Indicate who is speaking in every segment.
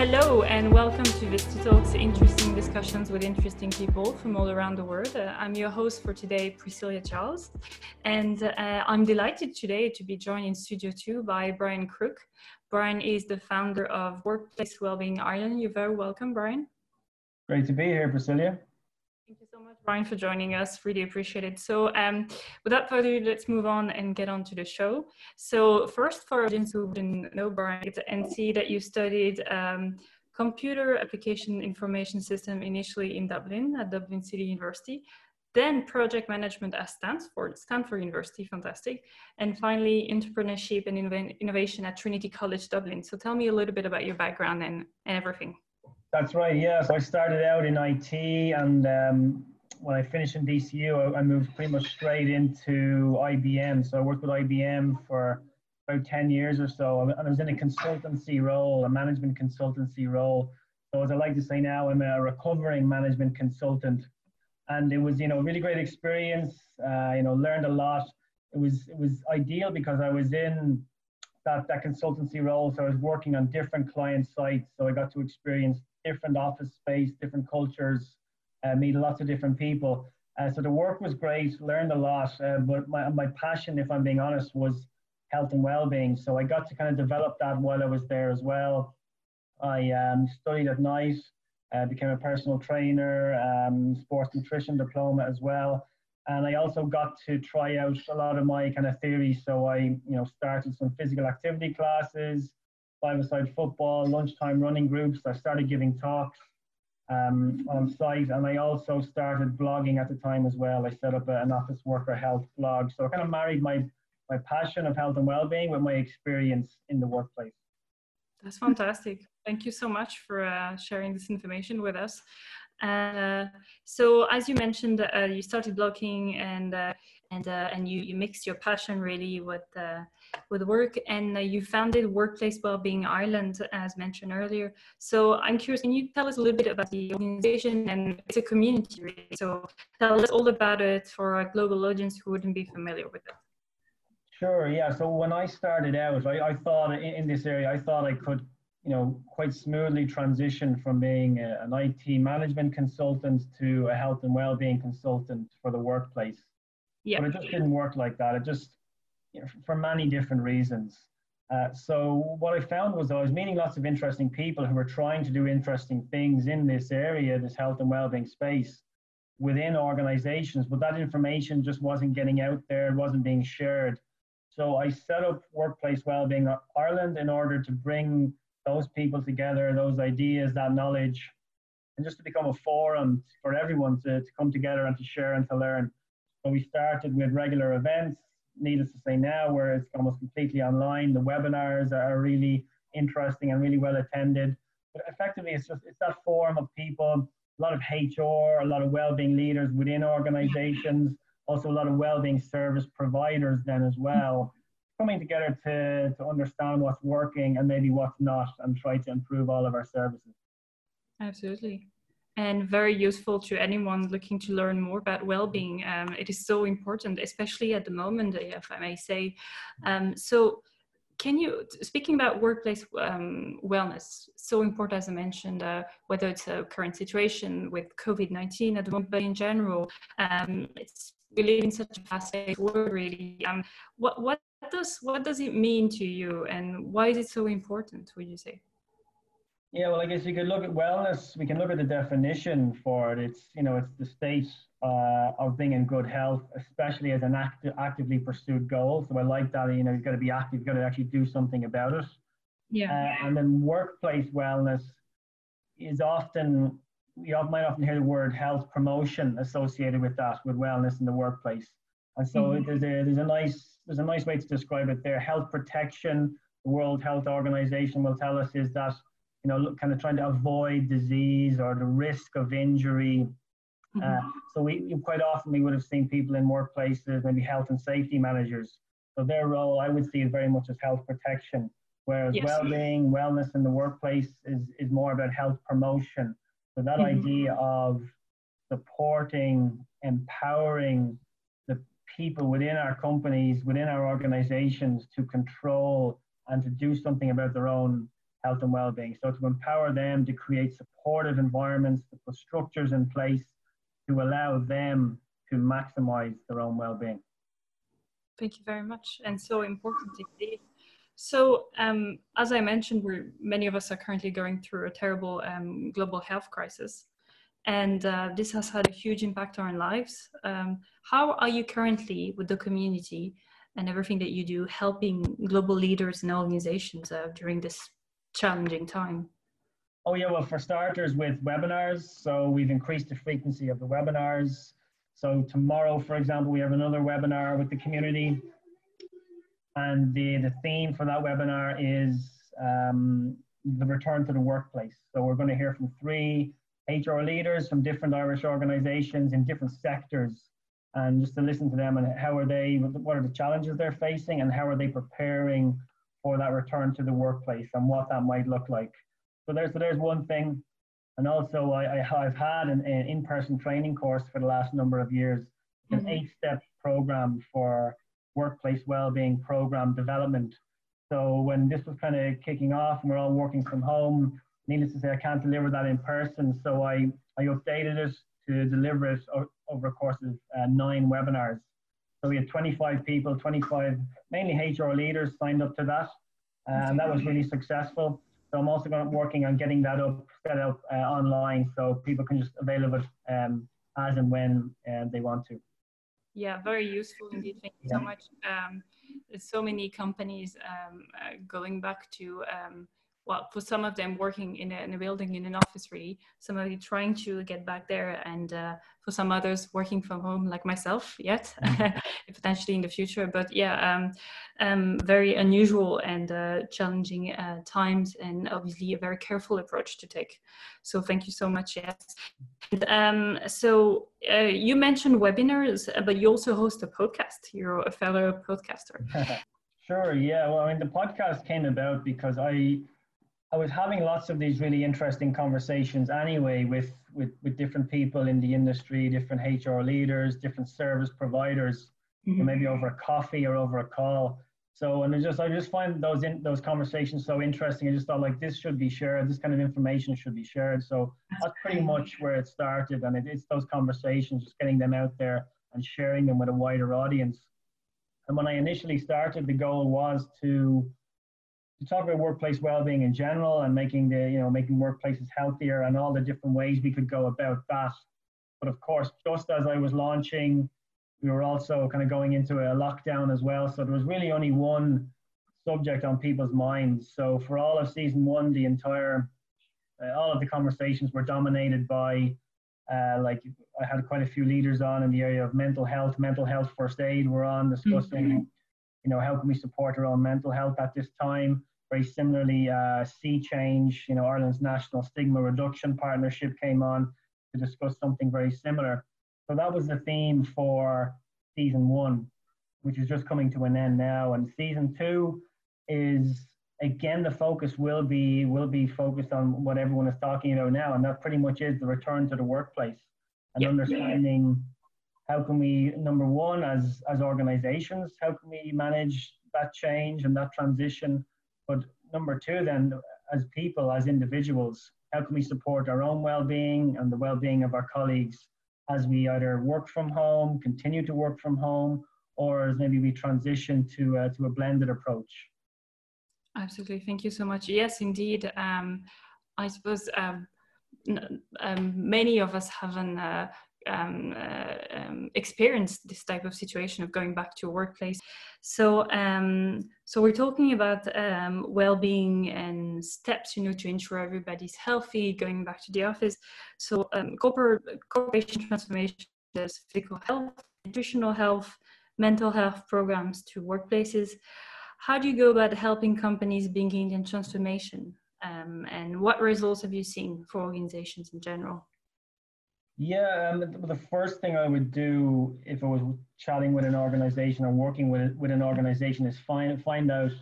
Speaker 1: Hello and welcome to Vista Talks, interesting discussions with interesting people from all around the world. Uh, I'm your host for today, Priscilla Charles, and uh, I'm delighted today to be joined in Studio 2 by Brian Crook. Brian is the founder of Workplace Wellbeing Ireland. You're very welcome, Brian.
Speaker 2: Great to be here, Priscilla.
Speaker 1: Thank you so much, Brian, for joining us. Really appreciate it. So, um, without further ado, let's move on and get on to the show. So, first, for audience who didn't know Brian, and see that you studied um, computer application information system initially in Dublin at Dublin City University, then project management at Stanford, Stanford University, fantastic, and finally entrepreneurship and innovation at Trinity College Dublin. So, tell me a little bit about your background and, and everything.
Speaker 2: That's right. Yeah. So I started out in IT, and um, when I finished in DCU, I, I, moved pretty much straight into IBM. So I worked with IBM for about ten years or so, and I was in a consultancy role, a management consultancy role. So as I like to say now, I'm a recovering management consultant, and it was you know really great experience. Uh, you know, learned a lot. It was it was ideal because I was in that, that consultancy role. So I was working on different client sites. So I got to experience different office space, different cultures, uh, meet lots of different people. Uh, so the work was great, learned a lot, uh, but my, my passion, if I'm being honest, was health and well-being. So I got to kind of develop that while I was there as well. I um, studied at night, uh, became a personal trainer, um, sports nutrition diploma as well. And I also got to try out a lot of my kind of theories. So I, you know, started some physical activity classes, five-a-side football, lunchtime running groups. I started giving talks um, on site, and I also started blogging at the time as well. I set up a, an office worker health blog, so I kind of married my my passion of health and well-being with my experience in the workplace.
Speaker 1: That's fantastic. Thank you so much for uh, sharing this information with us. Uh, so, as you mentioned, uh, you started blogging and uh, and uh, and you you mixed your passion really with uh, with work and uh, you founded Workplace Wellbeing Ireland, as mentioned earlier. So I'm curious, can you tell us a little bit about the organization and it's a community, really? So tell us all about it for a global audience who wouldn't be familiar with it.
Speaker 2: Sure, yeah. So when I started out, I, I thought in, in this area, I thought I could, you know, quite smoothly transition from being a, an IT management consultant to a health and well-being consultant for the workplace. Yeah. But it just didn't work like that. It just you know, for many different reasons. Uh, so what I found was that I was meeting lots of interesting people who were trying to do interesting things in this area, this health and well-being space within organizations, but that information just wasn't getting out there, it wasn't being shared. So I set up Workplace Wellbeing Ireland in order to bring those people together, those ideas, that knowledge, and just to become a forum for everyone to, to come together and to share and to learn. So we started with regular events, needless to say now, where it's almost completely online. The webinars are really interesting and really well attended. But effectively, it's just it's that form of people, a lot of HR, a lot of well-being leaders within organizations, also a lot of well-being service providers then as well, coming together to, to understand what's working and maybe what's not and try to improve all of our services.
Speaker 1: Absolutely and very useful to anyone looking to learn more about well-being. Um, it is so important, especially at the moment, if I may say. Um, so, can you speaking about workplace um, wellness? So important, as I mentioned, uh, whether it's a current situation with COVID nineteen at the moment, but in general, um, it's we live in such a fast-paced world. Really, um, what what does what does it mean to you, and why is it so important? Would you say?
Speaker 2: Yeah, well, I guess you could look at wellness. We can look at the definition for it. It's you know it's the state uh, of being in good health, especially as an act- actively pursued goal. So I like that. You know, you've got to be active. You've got to actually do something about it.
Speaker 1: Yeah. Uh,
Speaker 2: and then workplace wellness is often you might often hear the word health promotion associated with that, with wellness in the workplace. And so mm-hmm. there's a there's a nice there's a nice way to describe it there. Health protection. The World Health Organization will tell us is that you know, kind of trying to avoid disease or the risk of injury. Mm-hmm. Uh, so we quite often we would have seen people in workplaces, maybe health and safety managers. So their role, I would see, is very much as health protection, whereas yes. well-being, wellness in the workplace is is more about health promotion. So that mm-hmm. idea of supporting, empowering the people within our companies, within our organizations to control and to do something about their own health and well-being. So to empower them to create supportive environments, to put structures in place to allow them to maximize their own well-being.
Speaker 1: Thank you very much, and so important indeed. So, um, as I mentioned, many of us are currently going through a terrible um, global health crisis, and uh, this has had a huge impact on our lives. Um, how are you currently with the community and everything that you do helping global leaders and organizations uh, during this challenging time?
Speaker 2: Oh yeah, well for starters with webinars, so we've increased the frequency of the webinars. So tomorrow, for example, we have another webinar with the community and the, the theme for that webinar is um, the return to the workplace. So we're going to hear from three HR leaders from different Irish organizations in different sectors and just to listen to them and how are they, what are the challenges they're facing and how are they preparing for that return to the workplace and what that might look like. So there's, so there's one thing. And also I, I have had an, an in-person training course for the last number of years, an mm-hmm. eight-step program for workplace well-being program development. So when this was kind of kicking off and we're all working from home, needless to say, I can't deliver that in person. So I, I updated it to deliver it over a course of uh, nine webinars. So we had 25 people, 25 mainly HR leaders signed up to that, uh, and that was really successful. So I'm also going to working on getting that up, set up uh, online, so people can just avail of it um, as and when uh, they want to.
Speaker 1: Yeah, very useful indeed. Thank you yeah. so much. Um, so many companies um, uh, going back to um, well, for some of them working in a, in a building in an office, really, somebody trying to get back there, and uh, for some others working from home, like myself, yet mm-hmm. potentially in the future. But yeah, um, um, very unusual and uh, challenging uh, times, and obviously a very careful approach to take. So thank you so much. Yes. And, um, so uh, you mentioned webinars, but you also host a podcast. You're a fellow podcaster.
Speaker 2: Sure. Yeah. Well, I mean, the podcast came about because I I was having lots of these really interesting conversations anyway with, with, with different people in the industry, different HR leaders, different service providers, mm-hmm. maybe over a coffee or over a call. So, and I just, I just find those in, those conversations so interesting. I just thought like this should be shared. This kind of information should be shared. So that's pretty much where it started. And it, it's those conversations, just getting them out there and sharing them with a wider audience. And when I initially started, the goal was to to talk about workplace well-being in general and making the you know making workplaces healthier and all the different ways we could go about that. But of course just as i was launching we were also kind of going into a lockdown as well. So there was really only one subject on people's minds. So for all of season one the entire uh, all of the conversations were dominated by uh, like i had quite a few leaders on in the area of mental health mental health first aid we're on discussing mm-hmm. you know how can we support our own mental health at this time very similarly, uh, See Change, you know, Ireland's National Stigma Reduction Partnership came on to discuss something very similar. So that was the theme for season one, which is just coming to an end now. And season two is again the focus will be will be focused on what everyone is talking about now, and that pretty much is the return to the workplace and yep. understanding how can we number one as as organizations how can we manage that change and that transition but number two, then, as people, as individuals, how can we support our own well-being and the well-being of our colleagues as we either work from home, continue to work from home, or as maybe we transition to uh, to a blended approach?
Speaker 1: Absolutely, thank you so much. Yes, indeed. Um, I suppose um, um, many of us have an uh, um, uh, um, experienced this type of situation of going back to a workplace. So, um, so we're talking about um, well-being and steps, you know, to ensure everybody's healthy, going back to the office. So, um, corporate corporation transformation, there's physical health, nutritional health, mental health programs to workplaces. How do you go about helping companies begin in transformation? Um, and what results have you seen for organizations in general?
Speaker 2: Yeah, um, the first thing I would do if I was chatting with an organization or working with with an organization is find find out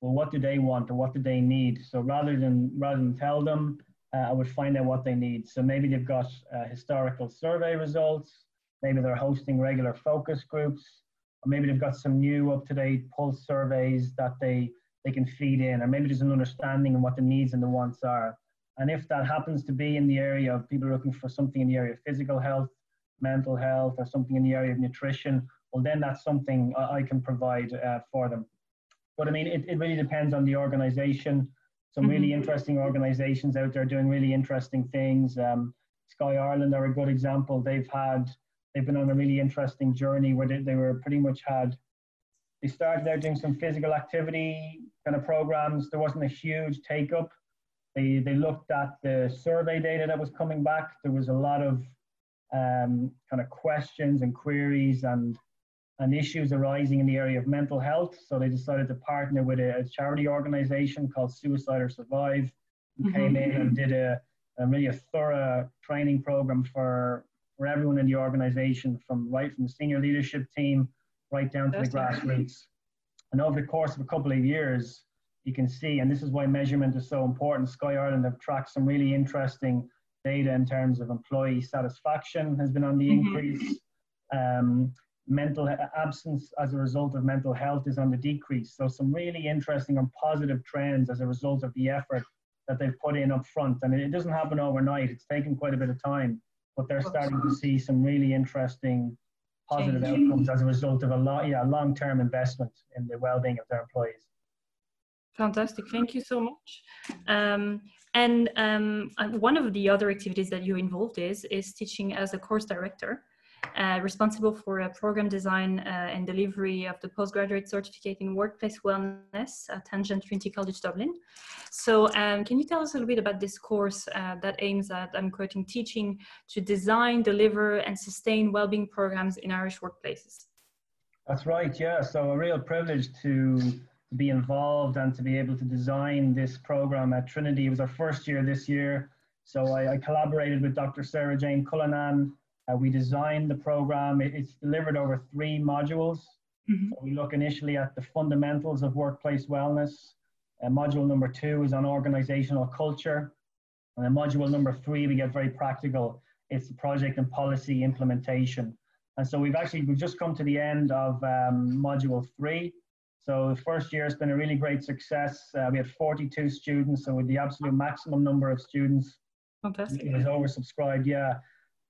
Speaker 2: well what do they want or what do they need. So rather than rather than tell them, uh, I would find out what they need. So maybe they've got uh, historical survey results, maybe they're hosting regular focus groups, or maybe they've got some new up to date pulse surveys that they they can feed in, or maybe there's an understanding of what the needs and the wants are. And if that happens to be in the area of people looking for something in the area of physical health, mental health, or something in the area of nutrition, well, then that's something I, can provide uh, for them. But I mean, it, it really depends on the organization. Some mm-hmm. really interesting organizations out there doing really interesting things. Um, Sky Ireland are a good example. They've had, they've been on a really interesting journey where they, they were pretty much had, they started out doing some physical activity kind of programs. There wasn't a huge take up they, they looked at the survey data that was coming back. There was a lot of um, kind of questions and queries and, and issues arising in the area of mental health. So they decided to partner with a, a charity organization called Suicide or Survive, who mm-hmm. came in and did a, a really a thorough training program for, for everyone in the organization, from right from the senior leadership team right down to That's the grassroots. And over the course of a couple of years, you can see, and this is why measurement is so important. Sky Ireland have tracked some really interesting data in terms of employee satisfaction has been on the mm-hmm. increase. Um, mental absence as a result of mental health is on the decrease. So some really interesting and positive trends as a result of the effort that they've put in up front. And it doesn't happen overnight. It's taken quite a bit of time, but they're starting to see some really interesting positive outcomes as a result of a lot, yeah, long-term investment in the well-being of their employees.
Speaker 1: Fantastic. Thank you so much. Um, and um, one of the other activities that you involved is is teaching as a course director, uh, responsible for uh, program design uh, and delivery of the postgraduate certificate in workplace wellness at Tangent Trinity College Dublin. So, um, can you tell us a little bit about this course uh, that aims at, I'm quoting, teaching to design, deliver, and sustain well-being programs in Irish workplaces?
Speaker 2: That's right. Yeah. So, a real privilege to to be involved and to be able to design this program at Trinity. It was our first year this year. So I, I collaborated with Dr. Sarah Jane Cullinan. Uh, we designed the program. It, it's delivered over three modules. Mm-hmm. So we look initially at the fundamentals of workplace wellness. Uh, module number two is on organizational culture. And then module number three, we get very practical. It's project and policy implementation. And so we've actually, we've just come to the end of um, module three. So the first year has been a really great success. Uh, we had 42 students, so with the absolute maximum number of students.
Speaker 1: Fantastic.
Speaker 2: It was oversubscribed, yeah.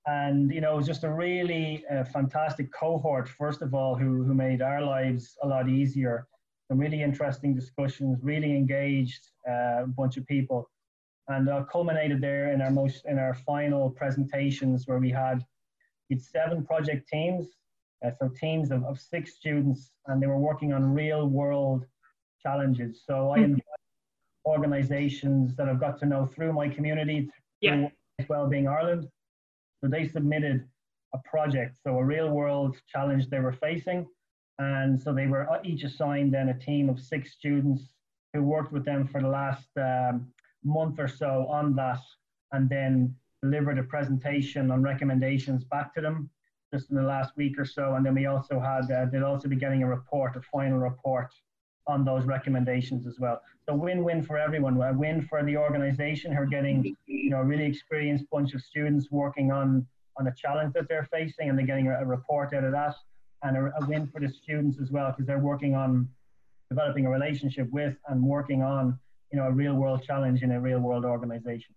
Speaker 2: And you know, it was just a really uh, fantastic cohort. First of all, who who made our lives a lot easier. Some really interesting discussions, really engaged uh, bunch of people, and uh, culminated there in our most in our final presentations where we had we had seven project teams uh, so teams of, of six students, and they were working on real world challenges. So I hmm. invite organizations that I've got to know through my community, yeah. Wellbeing Ireland. So they submitted a project, so a real world challenge they were facing. And so they were each assigned then a team of six students who worked with them for the last um, month or so on that, and then delivered a presentation on recommendations back to them just in the last week or so. And then we also had, uh, they'll also be getting a report, a final report on those recommendations as well. So win-win for everyone. A win for the organization who are getting, you know, a really experienced bunch of students working on on a challenge that they're facing, and they're getting a, a report out of that, and a, a win for the students as well because they're working on developing a relationship with and working on, you know, a real-world challenge in a real-world organization.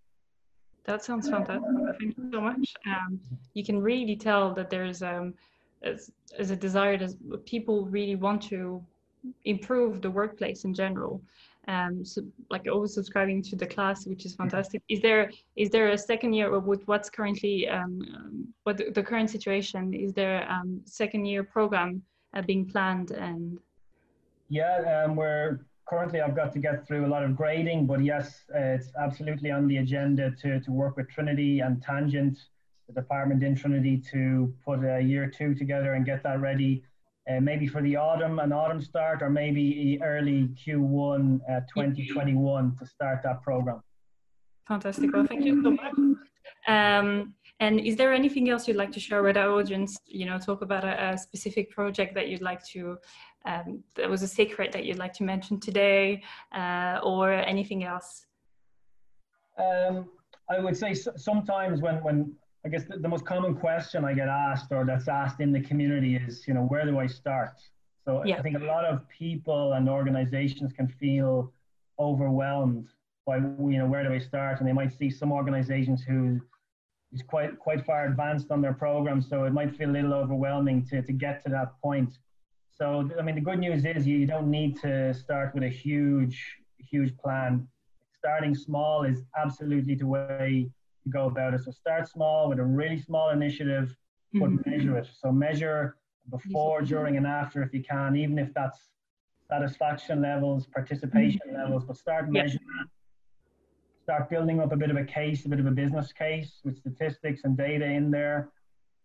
Speaker 1: That sounds fantastic. Thank you so much. Um, you can really tell that there's um, a desire that people really want to improve the workplace in general. Um, so like always subscribing to the class, which is fantastic. Is there is there a second year with what's currently um, what the, the, current situation? Is there um, second year program uh, being planned and?
Speaker 2: Yeah, um, we're currently I've got to get through a lot of grading, but yes, uh, it's absolutely on the agenda to, to work with Trinity and Tangent, the department in Trinity, to put a year two together and get that ready. Uh, maybe for the autumn, an autumn start, or maybe early Q1 uh, 2021 to start that program.
Speaker 1: Fantastic. Well, thank you so much. Um, and is there anything else you'd like to share with our audience? You know, talk about a, a specific project that you'd like to, um, that was a secret that you'd like to mention today, uh, or anything else?
Speaker 2: Um, I would say sometimes when, when I guess the, the, most common question I get asked or that's asked in the community is, you know, where do I start? So yeah. I think a lot of people and organizations can feel overwhelmed by you know where do we start, and they might see some organizations who is quite quite far advanced on their program, so it might feel a little overwhelming to, to get to that point. So I mean, the good news is you don't need to start with a huge huge plan. Starting small is absolutely the way to go about it. So start small with a really small initiative, but mm-hmm. measure it. So measure before, during, and after if you can, even if that's satisfaction levels, participation mm-hmm. levels, but start measuring. Start building up a bit of a case, a bit of a business case with statistics and data in there,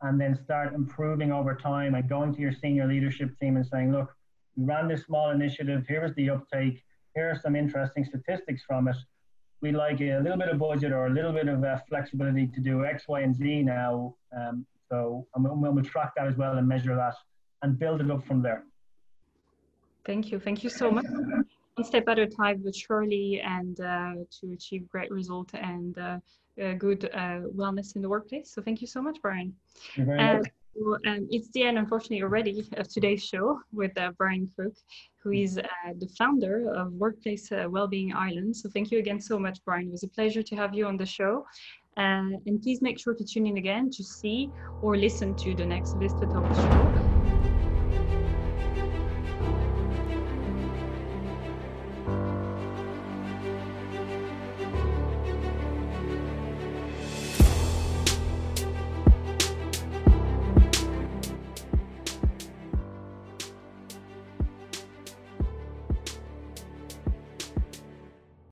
Speaker 2: and then start improving over time and going to your senior leadership team and saying, look, we ran this small initiative, here's the uptake, here are some interesting statistics from it. We'd like a little bit of budget or a little bit of uh, flexibility to do X, Y, and Z now. Um, so we'll, we'll track that as well and measure that and build it up from there.
Speaker 1: Thank you. Thank you so much. One step at a time, but surely, and uh, to achieve great result and uh, uh, good uh, wellness in the workplace. So thank you so much, Brian.
Speaker 2: Very welcome.
Speaker 1: So, um, it's the end, unfortunately, already of today's show with uh, Brian Cook, who is uh, the founder of Workplace uh, Wellbeing Ireland. So thank you again so much, Brian. It was a pleasure to have you on the show. Uh, and please make sure to tune in again to see or listen to the next Vista Talk show